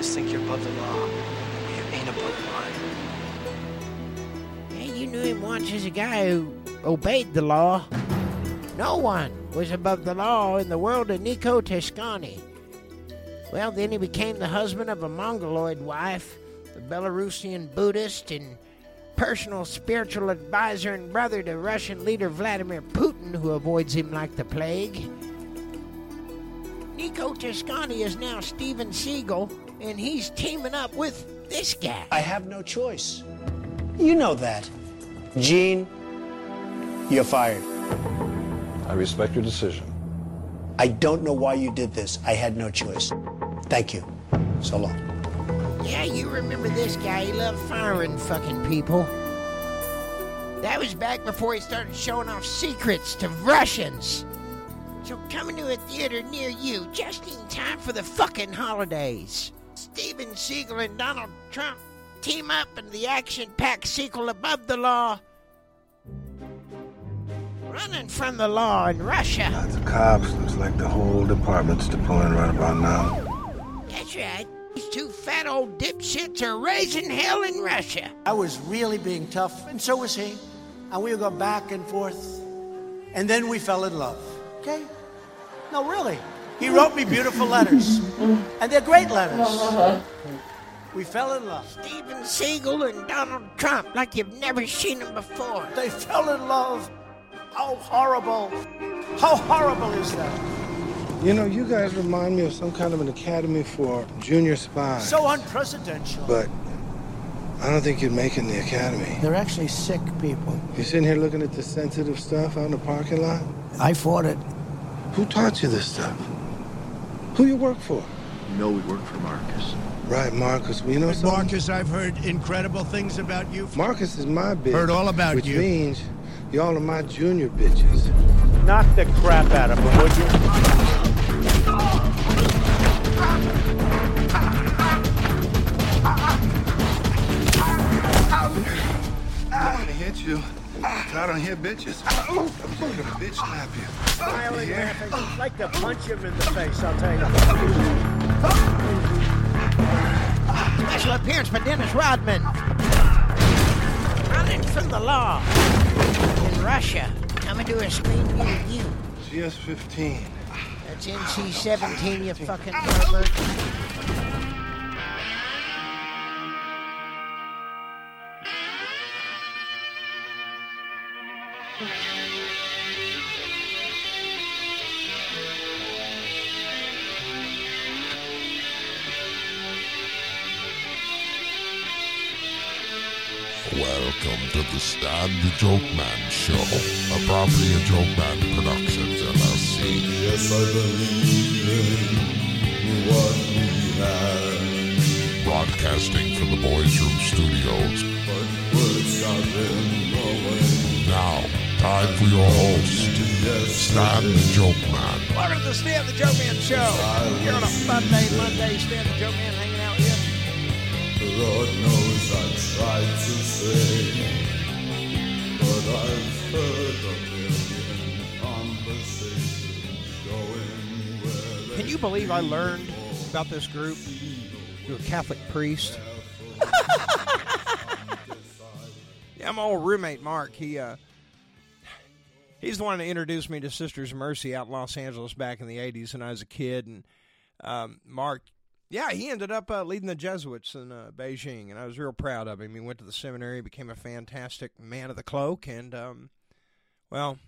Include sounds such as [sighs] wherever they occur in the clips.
guys think you're above the law. You ain't above mine. Yeah, you knew him once as a guy who obeyed the law. No one was above the law in the world of Nico Toscani. Well, then he became the husband of a Mongoloid wife, the Belarusian Buddhist, and personal spiritual advisor and brother to Russian leader Vladimir Putin, who avoids him like the plague. Nico Toscani is now Steven Seagal, and he's teaming up with this guy. I have no choice. You know that. Gene, you're fired. I respect your decision. I don't know why you did this. I had no choice. Thank you. So long. Yeah, you remember this guy. He loved firing fucking people. That was back before he started showing off secrets to Russians. So coming to a theater near you just in time for the fucking holidays. Steven Seagal and Donald Trump team up in the action-packed sequel Above the Law. Running from the law in Russia. Lots of cops. Looks like the whole department's deploying right about now. That's right. These two fat old dipshits are raising hell in Russia. I was really being tough, and so was he. And we would go back and forth. And then we fell in love. Okay? No, really. He wrote me beautiful letters. And they're great letters. We fell in love. Steven Seagal and Donald Trump, like you've never seen them before. They fell in love. How horrible. How horrible is that? You know, you guys remind me of some kind of an academy for junior spies. So unprecedented. But I don't think you'd make it in the academy. They're actually sick people. You're sitting here looking at the sensitive stuff out in the parking lot? I fought it. Who taught you this stuff? Who you work for? You know we work for Marcus. Right, Marcus. Well, you know something? Marcus, I've heard incredible things about you. Marcus is my bitch. Heard all about which you. Which means y'all are my junior bitches. Knock the crap out of him, would you? I want to hit you. I don't hit bitches. I'm gonna bitch slap you. Smiling, laughing. I'd like to punch him in the face, I'll tell you. Special appearance for Dennis Rodman. Running from the law in Russia. I'm gonna do a screen near you. GS-15. That's NC-17, you fucking pervert. To the Stan the Joke Man Show, a property of Joke Man Productions LLC. Yes, I believe in what we have. Broadcasting from the Boys Room Studios. But words got in the. Now, time for your host, Stan the Joke Man. Welcome to the Stan the Joke Man Show. Here on a Monday, Monday, Stan the Joke Man hanging out with you. Lord knows I tried to say, but I've heard a million conversations going where Can you believe I learned about this group through a Catholic priest? [laughs] yeah, my old roommate Mark. He uh, he's the one that introduced me to Sisters of Mercy out in Los Angeles back in the '80s when I was a kid. And um, Mark, yeah, he ended up uh, leading the Jesuits in uh, Beijing, and I was real proud of him. He went to the seminary, became a fantastic man of the cloak, and um, well,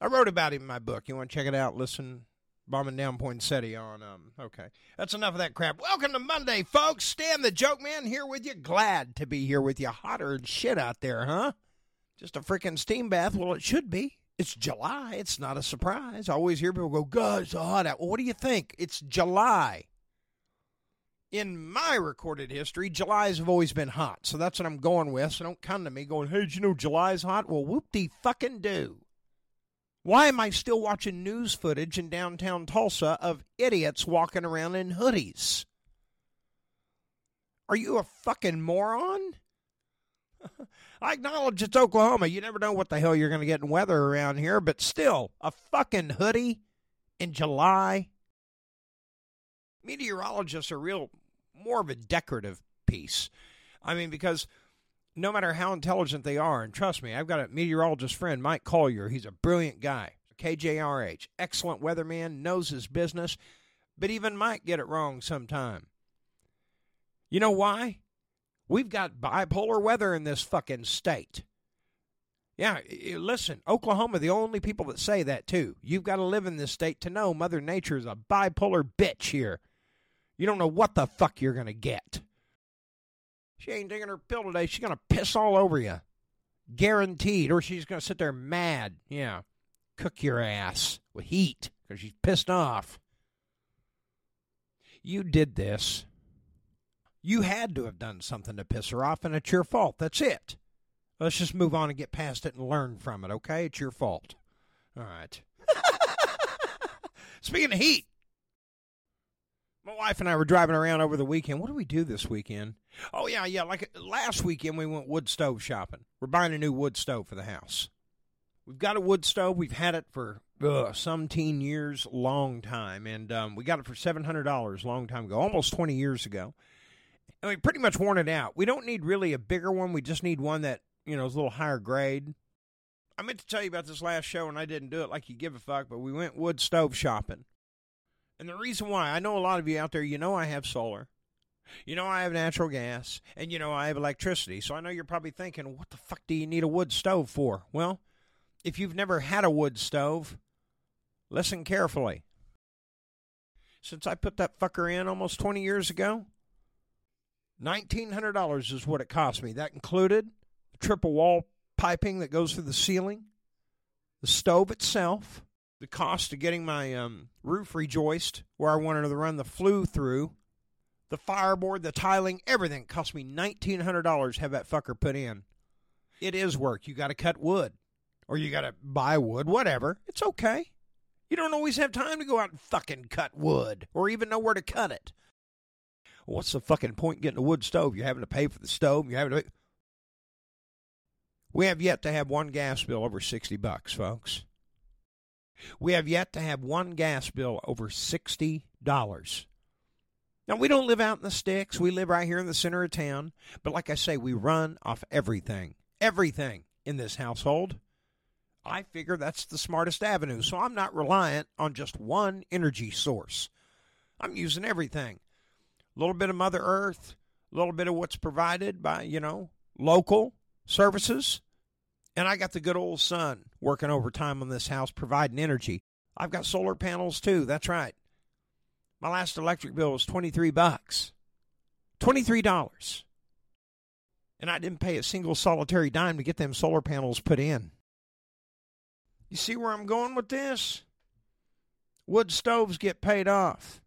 I wrote about him in my book. You want to check it out? Listen bombing down Poinsettia on um okay. That's enough of that crap. Welcome to Monday, folks. Stan the Joke Man here with you. Glad to be here with you. Hotter than shit out there, huh? Just a freaking steam bath. Well, it should be. It's July. It's not a surprise. I always hear people go, God, it's so hot out. Well, what do you think? It's July. In my recorded history, Julys have always been hot. So that's what I'm going with. So don't come to me going, hey, did you know July's hot? Well, whoop de fucking do. Why am I still watching news footage in downtown Tulsa of idiots walking around in hoodies? Are you a fucking moron? [laughs] I acknowledge it's Oklahoma. You never know what the hell you're going to get in weather around here, but still, a fucking hoodie in July. Meteorologists are real more of a decorative piece. I mean, because no matter how intelligent they are, and trust me, I've got a meteorologist friend, Mike Collier. He's a brilliant guy, KJRH, excellent weatherman, knows his business, but even Mike get it wrong sometime. You know why? We've got bipolar weather in this fucking state. Yeah, listen, Oklahoma, the only people that say that too. You've got to live in this state to know Mother Nature is a bipolar bitch here. You don't know what the fuck you're going to get. She ain't taking her pill today. She's going to piss all over you. Guaranteed. Or she's going to sit there mad. Yeah. Cook your ass with heat because she's pissed off. You did this. You had to have done something to piss her off, and it's your fault. That's it. Let's just move on and get past it and learn from it, okay? It's your fault. All right. [laughs] Speaking of heat, my wife and I were driving around over the weekend. What do we do this weekend? Oh, yeah, yeah. Like last weekend, we went wood stove shopping. We're buying a new wood stove for the house. We've got a wood stove. We've had it for ugh, some teen years, long time. And um, we got it for $700 long time ago, almost 20 years ago. And we pretty much worn it out. We don't need really a bigger one. We just need one that, you know, is a little higher grade. I meant to tell you about this last show, and I didn't do it like you give a fuck, but we went wood stove shopping. And the reason why, I know a lot of you out there, you know I have solar. You know I have natural gas. And you know I have electricity. So I know you're probably thinking, what the fuck do you need a wood stove for? Well, if you've never had a wood stove, listen carefully. Since I put that fucker in almost 20 years ago, $1,900 is what it cost me. That included the triple wall piping that goes through the ceiling, the stove itself, the cost of getting my um, roof rejoiced where I wanted to run the flue through, the fireboard, the tiling, everything cost me $1,900 have that fucker put in. It is work. You got to cut wood or you got to buy wood, whatever. It's okay. You don't always have time to go out and fucking cut wood or even know where to cut it. What's the fucking point getting a wood stove? You're having to pay for the stove. You're having to. We have yet to have one gas bill over 60 bucks, folks. We have yet to have one gas bill over $60. Now, we don't live out in the sticks. We live right here in the center of town. But like I say, we run off everything, everything in this household. I figure that's the smartest avenue. So I'm not reliant on just one energy source. I'm using everything. A little bit of Mother Earth, a little bit of what's provided by, you know, local services. And I got the good old sun working overtime on this house, providing energy. I've got solar panels too. That's right. My last electric bill was 23 bucks. $23. And I didn't pay a single solitary dime to get them solar panels put in. You see where I'm going with this? Wood stoves get paid off.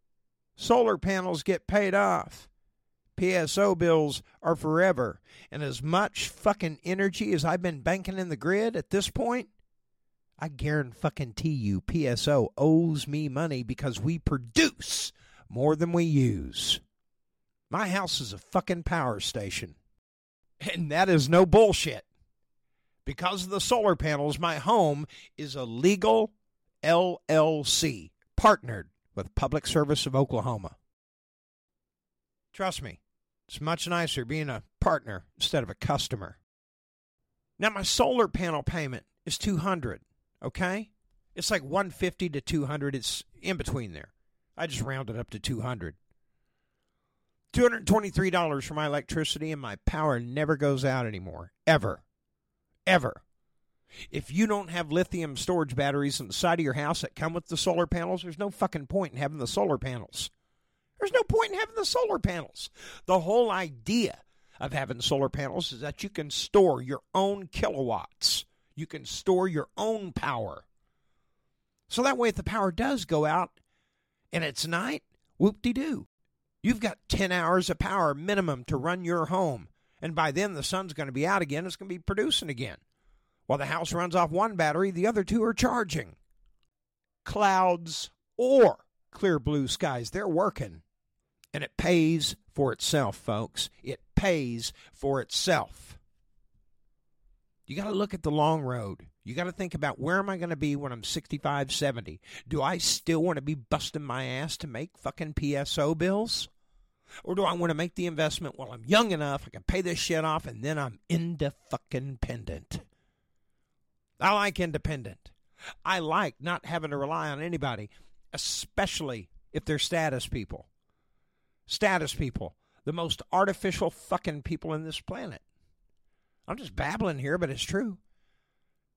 Solar panels get paid off. PSO bills are forever. And as much fucking energy as I've been banking in the grid at this point, I guarantee you PSO owes me money because we produce more than we use. My house is a fucking power station. And that is no bullshit. Because of the solar panels, my home is a legal LLC, partnered with Public Service of Oklahoma. Trust me, it's much nicer being a partner instead of a customer. Now my solar panel payment is 200, okay? It's like 150 to 200, it's in between there. I just rounded it up to 200. $223 for my electricity and my power never goes out anymore. Ever. Ever. If you don't have lithium storage batteries on the side of your house that come with the solar panels, there's no fucking point in having the solar panels. There's no point in having the solar panels. The whole idea of having solar panels is that you can store your own kilowatts. You can store your own power. So that way, if the power does go out and it's night, whoop de doo. You've got 10 hours of power minimum to run your home. And by then, the sun's going to be out again. It's going to be producing again. While the house runs off one battery, the other two are charging. Clouds or clear blue skies, they're working. And it pays for itself, folks. It pays for itself. You got to look at the long road. You got to think about where am I going to be when I'm 65, 70? Do I still want to be busting my ass to make fucking PSO bills? Or do I want to make the investment while I'm young enough, I can pay this shit off, and then I'm pendant? I like independent. I like not having to rely on anybody, especially if they're status people. Status people, the most artificial fucking people in this planet. I'm just babbling here, but it's true.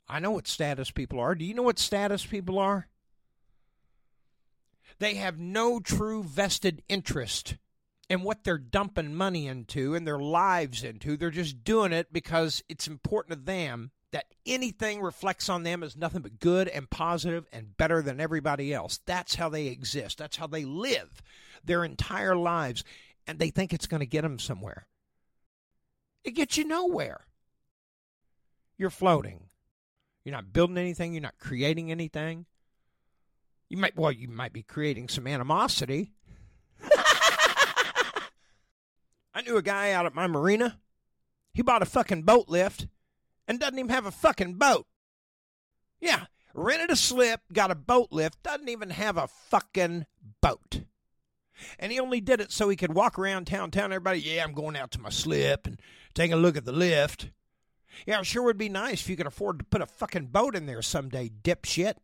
I know what status people are. Do you know what status people are? They have no true vested interest in what they're dumping money into and their lives into. They're just doing it because it's important to them that anything reflects on them as nothing but good and positive and better than everybody else. That's how they exist. That's how they live their entire lives. And they think it's going to get them somewhere. It gets you nowhere. You're floating. You're not building anything. You're not creating anything. You might, well, you might be creating some animosity. [laughs] I knew a guy out at my marina. He bought a fucking boat lift and doesn't even have a fucking boat. Yeah, rented a slip, got a boat lift, doesn't even have a fucking boat. And he only did it so he could walk around town telling everybody, yeah, I'm going out to my slip and take a look at the lift. Yeah, it sure would be nice if you could afford to put a fucking boat in there someday, dipshit.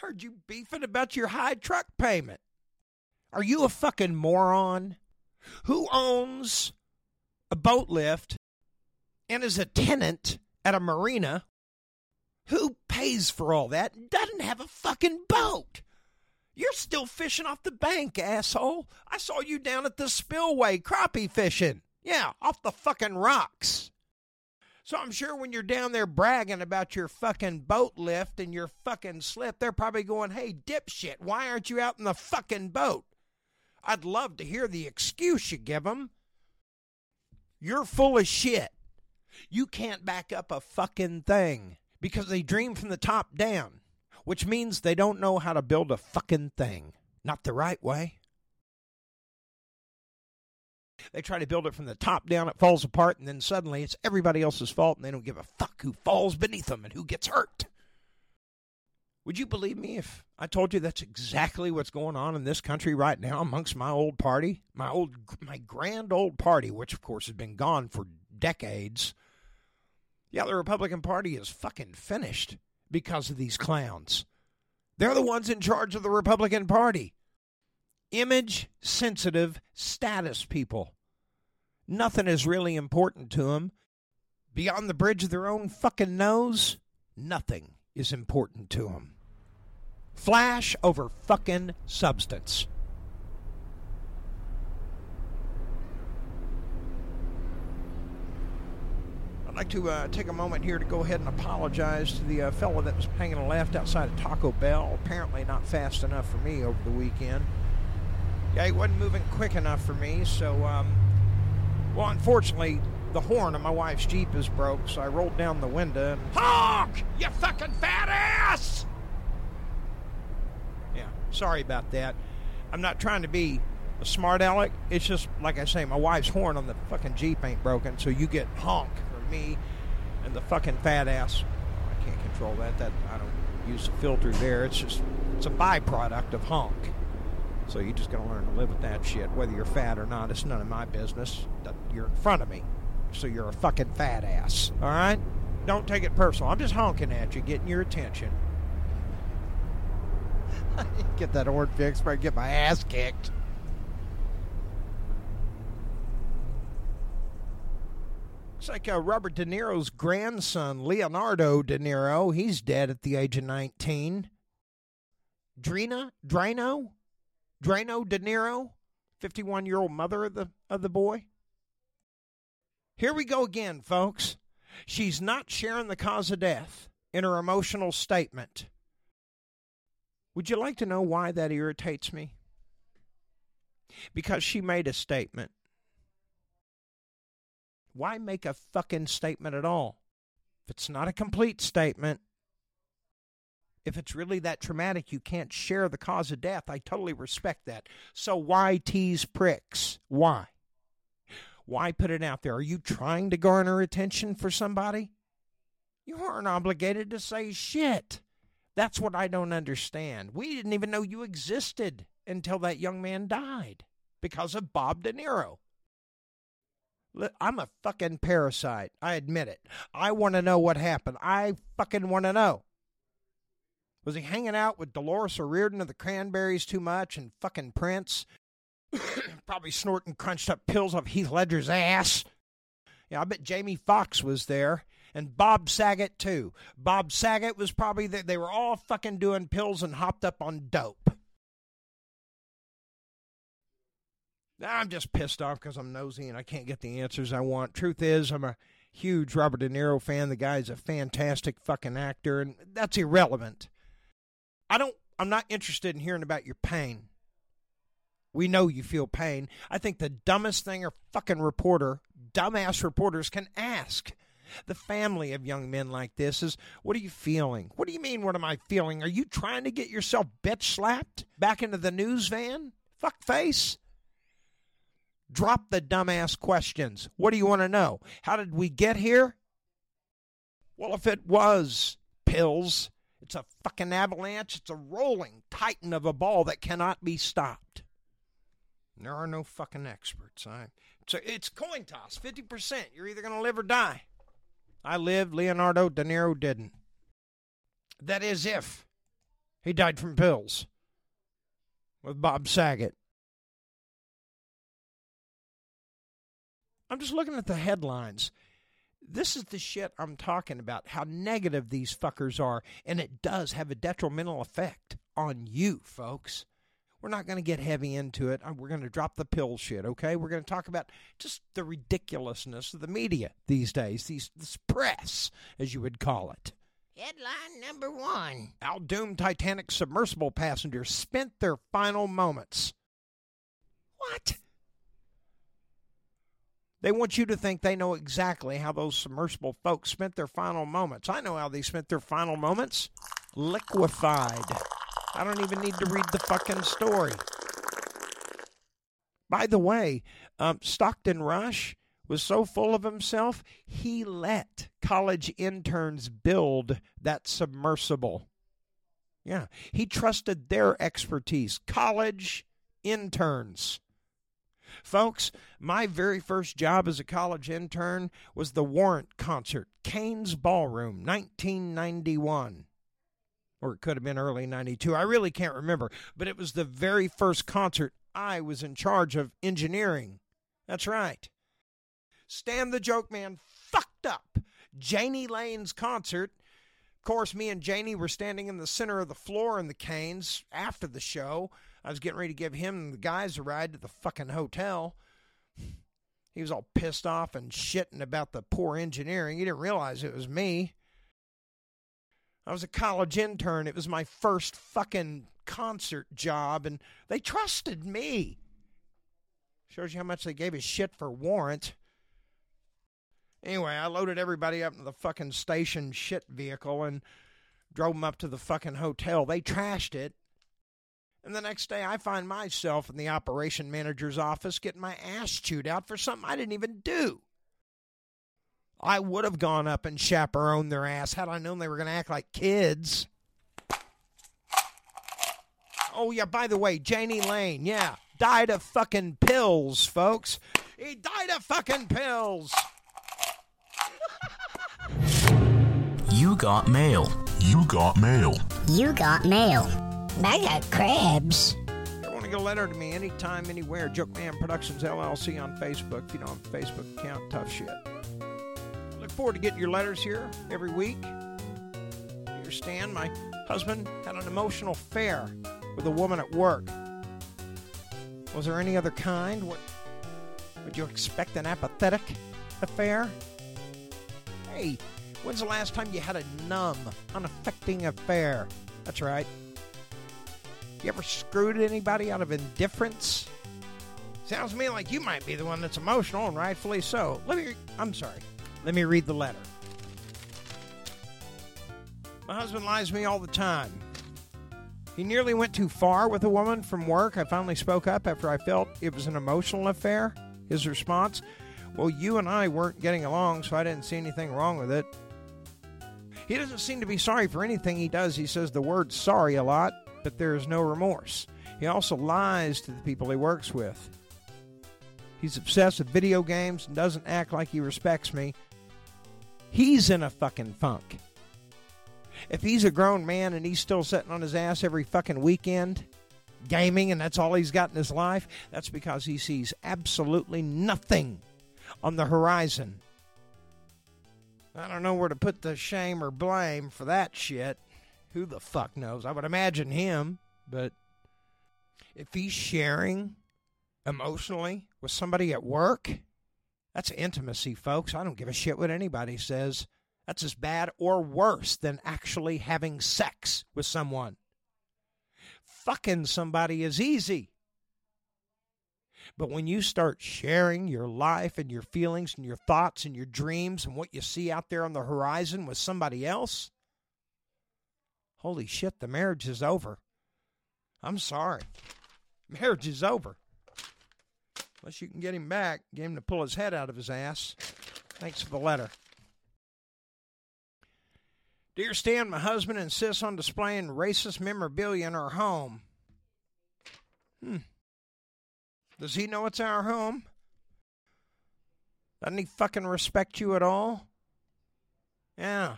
Heard you beefing about your high truck payment. Are you a fucking moron? Who owns a boat lift and is a tenant at a marina? Who pays for all that and doesn't have a fucking boat? You're still fishing off the bank, asshole. I saw you down at the spillway crappie fishing. Yeah, off the fucking rocks. So I'm sure when you're down there bragging about your fucking boat lift and your fucking slip, they're probably going, hey, dipshit, why aren't you out in the fucking boat? I'd love to hear the excuse you give them. You're full of shit. You can't back up a fucking thing because they dream from the top down, which means they don't know how to build a fucking thing. Not the right way. They try to build it from the top down, it falls apart, and then suddenly it's everybody else's fault, and they don't give a fuck who falls beneath them and who gets hurt. Would you believe me if I told you that's exactly what's going on in this country right now amongst my old party, my old, my grand old party, which of course has been gone for decades? Yeah, the Republican Party is fucking finished because of these clowns. They're the ones in charge of the Republican Party. Image sensitive status people. Nothing is really important to them. Beyond the bridge of their own fucking nose, nothing is important to them. Flash over fucking substance. I'd like to uh, take a moment here to go ahead and apologize to the uh, fellow that was hanging a left outside of Taco Bell. Apparently, not fast enough for me over the weekend. Yeah, he wasn't moving quick enough for me, so, um, well, unfortunately, the horn of my wife's Jeep is broke, so I rolled down the window and. Honk! You fucking fat ass! Yeah, sorry about that. I'm not trying to be a smart aleck. It's just, like I say, my wife's horn on the fucking Jeep ain't broken, so you get honk me and the fucking fat ass. I can't control that. That I don't use a filter there. It's just, it's a byproduct of honk. So you just gotta learn to live with that shit. Whether you're fat or not, it's none of my business. You're in front of me so you're a fucking fat ass. All right? Don't take it personal. I'm just honking at you, getting your attention. [laughs] get that horn fixed or I get my ass kicked. Looks like uh, Robert De Niro's grandson, Leonardo De Niro, he's dead at the age of 19. Drena? Drano? Drano De Niro? 51 year old mother of the, of the boy? Here we go again, folks. She's not sharing the cause of death in her emotional statement. Would you like to know why that irritates me? Because she made a statement. Why make a fucking statement at all? If it's not a complete statement, if it's really that traumatic, you can't share the cause of death. I totally respect that. So why tease pricks? Why? Why put it out there? Are you trying to garner attention for somebody? You aren't obligated to say shit. That's what I don't understand. We didn't even know you existed until that young man died. because of Bob De Niro. I'm a fucking parasite. I admit it. I want to know what happened. I fucking want to know. Was he hanging out with Dolores O'Riordan of the Cranberries too much and fucking Prince? [coughs] Probably snorting crunched up pills off Heath Ledger's ass. Yeah, I bet Jamie Foxx was there. And Bob Saget, too. Bob Saget was probably there. They were all fucking doing pills and hopped up on dope. I'm just pissed off because I'm nosy and I can't get the answers I want. Truth is, I'm a huge Robert De Niro fan. The guy's a fantastic fucking actor, and that's irrelevant. I don't. I'm not interested in hearing about your pain. We know you feel pain. I think the dumbest thing a fucking reporter, dumbass reporters can ask the family of young men like this is what are you feeling? What do you mean, what am I feeling? Are you trying to get yourself bitch slapped back into the news van? Fuck face. Drop the dumbass questions. What do you want to know? How did we get here? Well, if it was pills, it's a fucking avalanche. It's a rolling titan of a ball that cannot be stopped. There are no fucking experts. I, it's, a, it's coin toss, 50%. You're either going to live or die. I lived, Leonardo De Niro didn't. That is if he died from pills with Bob Saget. I'm just looking at the headlines. This is the shit I'm talking about, how negative these fuckers are, and it does have a detrimental effect on you, folks. We're not going to get heavy into it. Uh, we're going to drop the pill shit, okay? We're going to talk about just the ridiculousness of the media these days, these this press, as you would call it. Headline number one Al doomed Titanic submersible passengers spent their final moments. What? They want you to think they know exactly how those submersible folks spent their final moments. I know how they spent their final moments liquefied. I don't even need to read the fucking story. By the way, um, Stockton Rush was so full of himself, he let college interns build that submersible. Yeah, he trusted their expertise. College interns. Folks, my very first job as a college intern was the Warrant concert, Cain's Ballroom, 1991. Or it could have been early 92. I really can't remember. But it was the very first concert I was in charge of engineering. That's right. Stan the Joke Man fucked up Jani Lane's concert. Of course, me and Jani were standing in the center of the floor in the Cain's after the show. I was getting ready to give him and the guys a ride to the fucking hotel. He was all pissed off and shitting about the poor engineering. He didn't realize it was me. I was a college intern. It was my first fucking concert job, and they trusted me. Shows you how much they gave a shit for Warrant. Anyway, I loaded everybody up in the fucking station shit vehicle and drove them up to the fucking hotel. They trashed it. And the next day, I find myself in the operation manager's office getting my ass chewed out for something I didn't even do. I would have gone up and chaperoned their ass had I known they were going to act like kids. Oh, yeah, by the way, Jani Lane, yeah, died of fucking pills, folks. He died of fucking pills. you got mail. You got mail. You got mail. I got crabs. You want to get a letter to me anytime, anywhere. Joke Man Productions LLC on Facebook. If you don't have a Facebook account, tough shit. Look forward to getting your letters here every week. You understand? My husband had an emotional affair with a woman at work. Was there any other kind? What would you expect? An apathetic affair? Hey, when's the last time you had a numb, unaffecting affair? That's right. You ever screwed anybody out of indifference? Sounds to me like you might be the one that's emotional, and rightfully so. Let me, I'm sorry. Let me read the letter. My husband lies to me all the time. He nearly went too far with a woman from work. I finally spoke up after I felt it was an emotional affair. His response, Well, you and I weren't getting along, so I didn't see anything wrong with it. He doesn't seem to be sorry for anything he does. He says the word sorry a lot, but there is no remorse. He also lies to the people he works with. He's obsessed with video games and doesn't act like he respects me. He's in a fucking funk. If he's a grown man and he's still sitting on his ass every fucking weekend gaming and that's all he's got in his life, that's because he sees absolutely nothing on the horizon. I don't know where to put the shame or blame for that shit. Who the fuck knows? I would imagine him, but if he's sharing emotionally with somebody at work, that's intimacy, folks. I don't give a shit what anybody says. That's as bad or worse than actually having sex with someone. Fucking somebody is easy. But when you start sharing your life and your feelings and your thoughts and your dreams and what you see out there on the horizon with somebody else, holy shit, the marriage is over. I'm sorry. Marriage is over. Unless you can get him back, get him to pull his head out of his ass. Thanks for the letter. Dear Stan, my husband insists on displaying racist memorabilia in our home. Hmm. Does he know it's our home? Doesn't he fucking respect you at all? Yeah.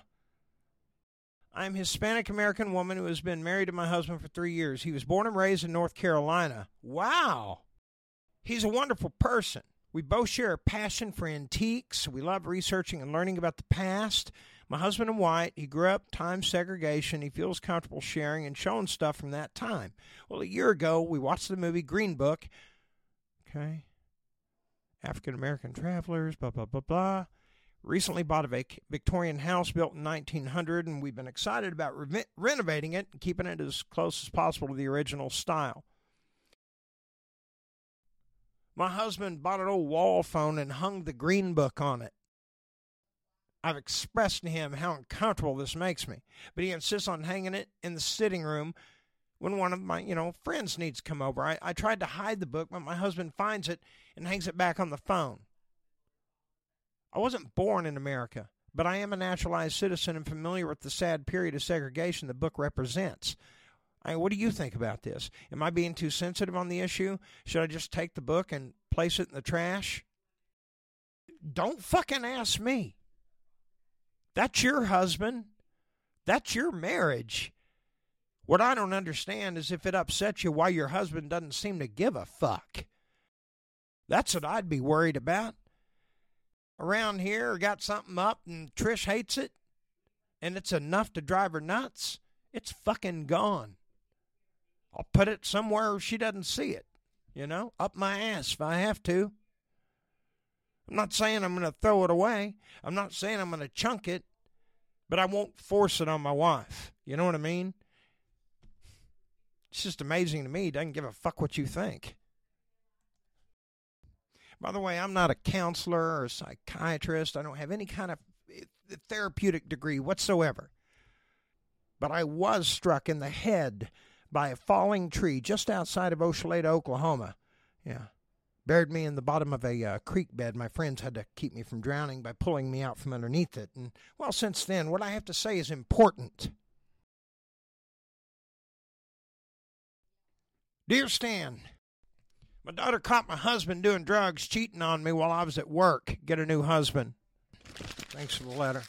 I'm Hispanic American woman who has been married to my husband for three years. He was born and raised in North Carolina. Wow. He's a wonderful person. We both share a passion for antiques. We love researching and learning about the past. My husband and white, he grew up time segregation. He feels comfortable sharing and showing stuff from that time. Well, a year ago, we watched the movie Green Book. Okay. African American travelers, blah, blah, blah, blah. Recently bought a Victorian house built in 1900, and we've been excited about re- renovating it and keeping it as close as possible to the original style. My husband bought an old wall phone and hung the green book on it. I've expressed to him how uncomfortable this makes me, but he insists on hanging it in the sitting room when one of my, you know, friends needs to come over. I, I tried to hide the book, but my husband finds it and hangs it back on the phone. I wasn't born in America, but I am a naturalized citizen and familiar with the sad period of segregation the book represents. I what do you think about this? Am I being too sensitive on the issue? Should I just take the book and place it in the trash? Don't fucking ask me. That's your husband. That's your marriage. What I don't understand is if it upsets you why your husband doesn't seem to give a fuck. That's what I'd be worried about. Around here, got something up and Trish hates it, and it's enough to drive her nuts. It's fucking gone. I'll put it somewhere she doesn't see it, you know, up my ass if I have to. I'm not saying I'm going to throw it away. I'm not saying I'm going to chunk it, but I won't force it on my wife. You know what I mean? It's just amazing to me. Doesn't give a fuck what you think. By the way, I'm not a counselor or a psychiatrist. I don't have any kind of eh, therapeutic degree whatsoever. But I was struck in the head by a falling tree just outside of Ochelata, Oklahoma. Yeah. Buried me in the bottom of a uh, creek bed. My friends had to keep me from drowning by pulling me out from underneath it. And, well, since then, what I have to say is important. Dear Stan, my daughter caught my husband doing drugs, cheating on me while I was at work. Get a new husband. Thanks for the letter.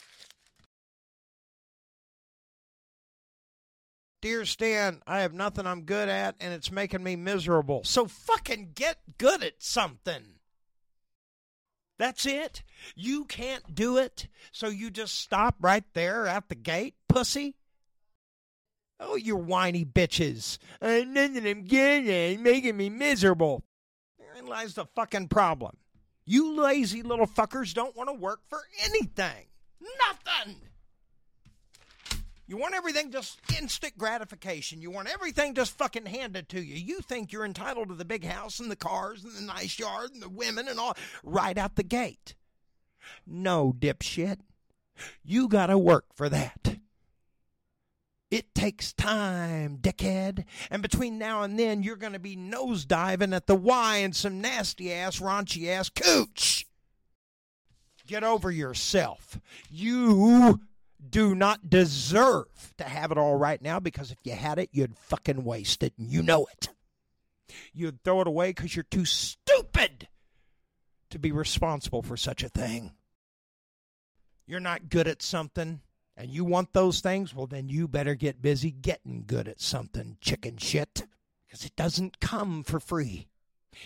Dear Stan, I have nothing I'm good at and it's making me miserable. So fucking get good at something. That's it? You can't do it, so you just stop right there at the gate, pussy? Oh, you whiny bitches. And nothing I'm good at, making me miserable. Therein lies the fucking problem. You lazy little fuckers don't want to work for anything. Nothing. You want everything just instant gratification. You want everything just fucking handed to you. You think you're entitled to the big house and the cars and the nice yard and the women and all right out the gate. No, dipshit. You gotta work for that. It takes time, dickhead. And between now and then, you're going to be nosediving at the Y and some nasty ass, raunchy ass cooch. Get over yourself. You do not deserve to have it all right now because if you had it, you'd fucking waste it, and you know it. You'd throw it away because you're too stupid to be responsible for such a thing. You're not good at something and you want those things, well, then you better get busy getting good at something, chicken shit, because it doesn't come for free.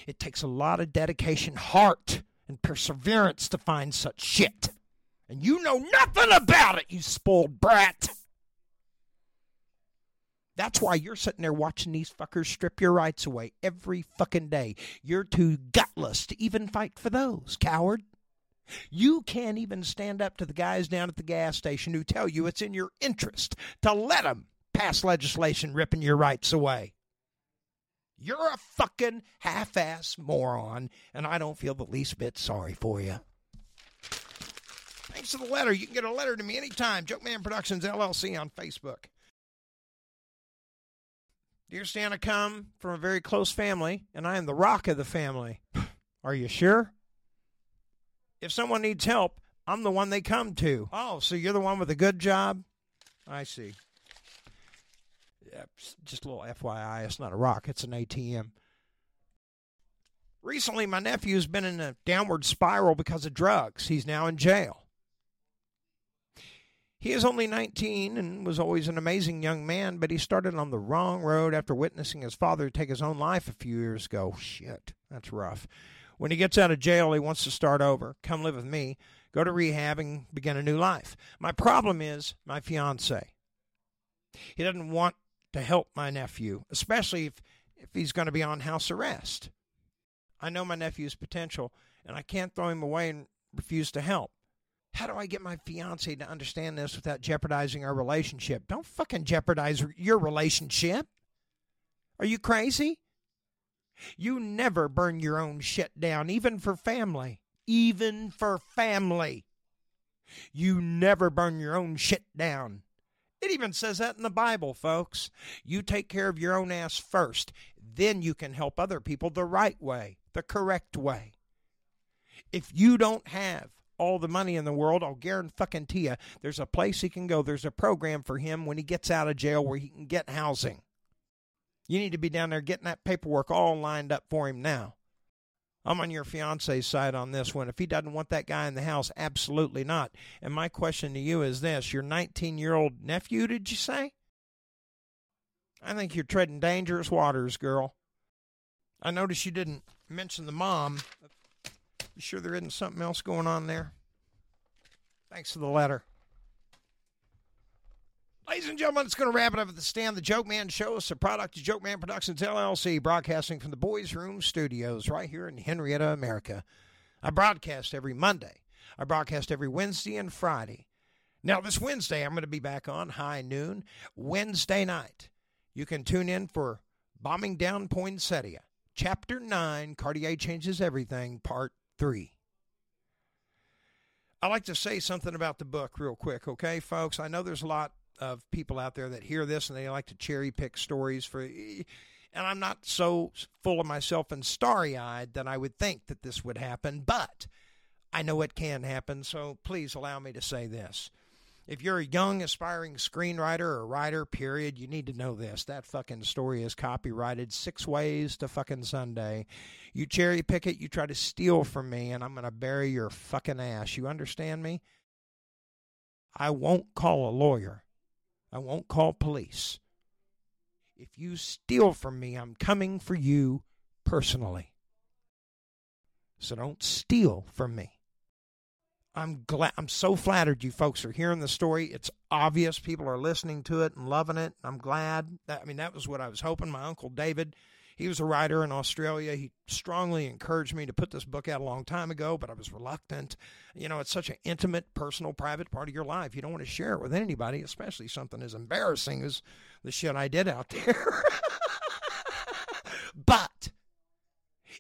It takes a lot of dedication, heart, and perseverance to find such shit. And you know nothing about it, you spoiled brat. That's why you're sitting there watching these fuckers strip your rights away every fucking day. You're too gutless to even fight for those, coward. You can't even stand up to the guys down at the gas station who tell you it's in your interest to let them pass legislation ripping your rights away. You're a fucking half ass moron, and I don't feel the least bit sorry for you. Thanks for the letter. You can get a letter to me anytime. Joke Man Productions LLC on Facebook. Dear Santa, come from a very close family, and I am the rock of the family. [sighs] Are you sure? If someone needs help, I'm the one they come to. Oh, so you're the one with a good job? I see. Yeah, just a little FYI, it's not a rock, it's an ATM. Recently, my nephew's been in a downward spiral because of drugs. He's now in jail. He is only 19 and was always an amazing young man, but he started on the wrong road after witnessing his father take his own life a few years ago. Shit, that's rough. When he gets out of jail, he wants to start over, come live with me, go to rehab, and begin a new life. My problem is my fiance. He doesn't want to help my nephew, especially if, if he's going to be on house arrest. I know my nephew's potential, and I can't throw him away and refuse to help. How do I get my fiance to understand this without jeopardizing our relationship? Don't fucking jeopardize your relationship. Are you crazy? You never burn your own shit down, even for family. Even for family. You never burn your own shit down. It even says that in the Bible, folks. You take care of your own ass first, then you can help other people the right way, the correct way. If you don't have all the money in the world, I'll guarantee you there's a place he can go. There's a program for him when he gets out of jail where he can get housing. You need to be down there getting that paperwork all lined up for him now. I'm on your fiance's side on this one. If he doesn't want that guy in the house, absolutely not. And my question to you is this your 19 year old nephew, did you say? I think you're treading dangerous waters, girl. I notice you didn't mention the mom. You sure there isn't something else going on there? Thanks for the letter. Ladies and gentlemen, it's going to wrap it up at the Stan. The Joke Man Show is a product of Joke Man Productions LLC, broadcasting from the Boys Room Studios right here in Henryetta, America. I broadcast every Monday. I broadcast every Wednesday and Friday. Now, this Wednesday, I'm going to be back on high noon. Wednesday night, you can tune in for Bombing Down Poinsettia, Chapter 9 Cartier Changes Everything, Part 3. I like to say something about the book real quick, okay, folks? I know there's a lot of people out there that hear this and they like to cherry pick stories for and I'm not so full of myself and starry-eyed that I would think that this would happen, but I know it can happen, so please allow me to say this. If you're a young aspiring screenwriter or writer, period, you need to know this. That fucking story is copyrighted six ways to fucking Sunday. You cherry pick it, you try to steal from me, and I'm going to bury your fucking ass. You understand me? I won't call a lawyer. I won't call police. If you steal from me, I'm coming for you personally. So don't steal from me. I'm glad I'm so flattered you folks are hearing the story. It's obvious people are listening to it and loving it. I'm glad. That, I mean that was what I was hoping. My uncle David he was a writer in Australia. He strongly encouraged me to put this book out a long time ago, but I was reluctant. You know, it's such an intimate, personal, private part of your life. You don't want to share it with anybody, especially something as embarrassing as the shit I did out [laughs] there. but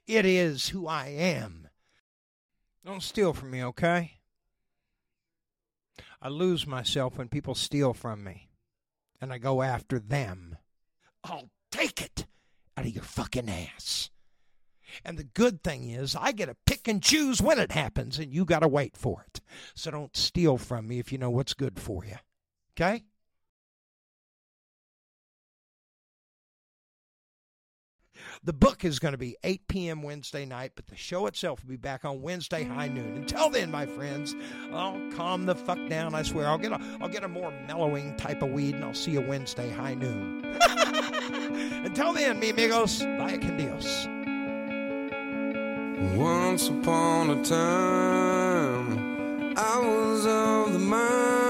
it is who I am. Don't steal from me, okay? I lose myself when people steal from me and I go after them. I'll take it out of your fucking ass. And the good thing is, I get to pick and choose when it happens, and you got to wait for it. So don't steal from me if you know what's good for you. Okay? The book is going to be 8 p.m. Wednesday night, but the show itself will be back on Wednesday high noon. Until then, my friends, I'll calm the fuck down. I swear, I'll get a, I'll get a more mellowing type of weed, and I'll see you Wednesday high noon. [laughs] Until then, mi amigos, vaya con Dios. Once upon a time, I was of the mind.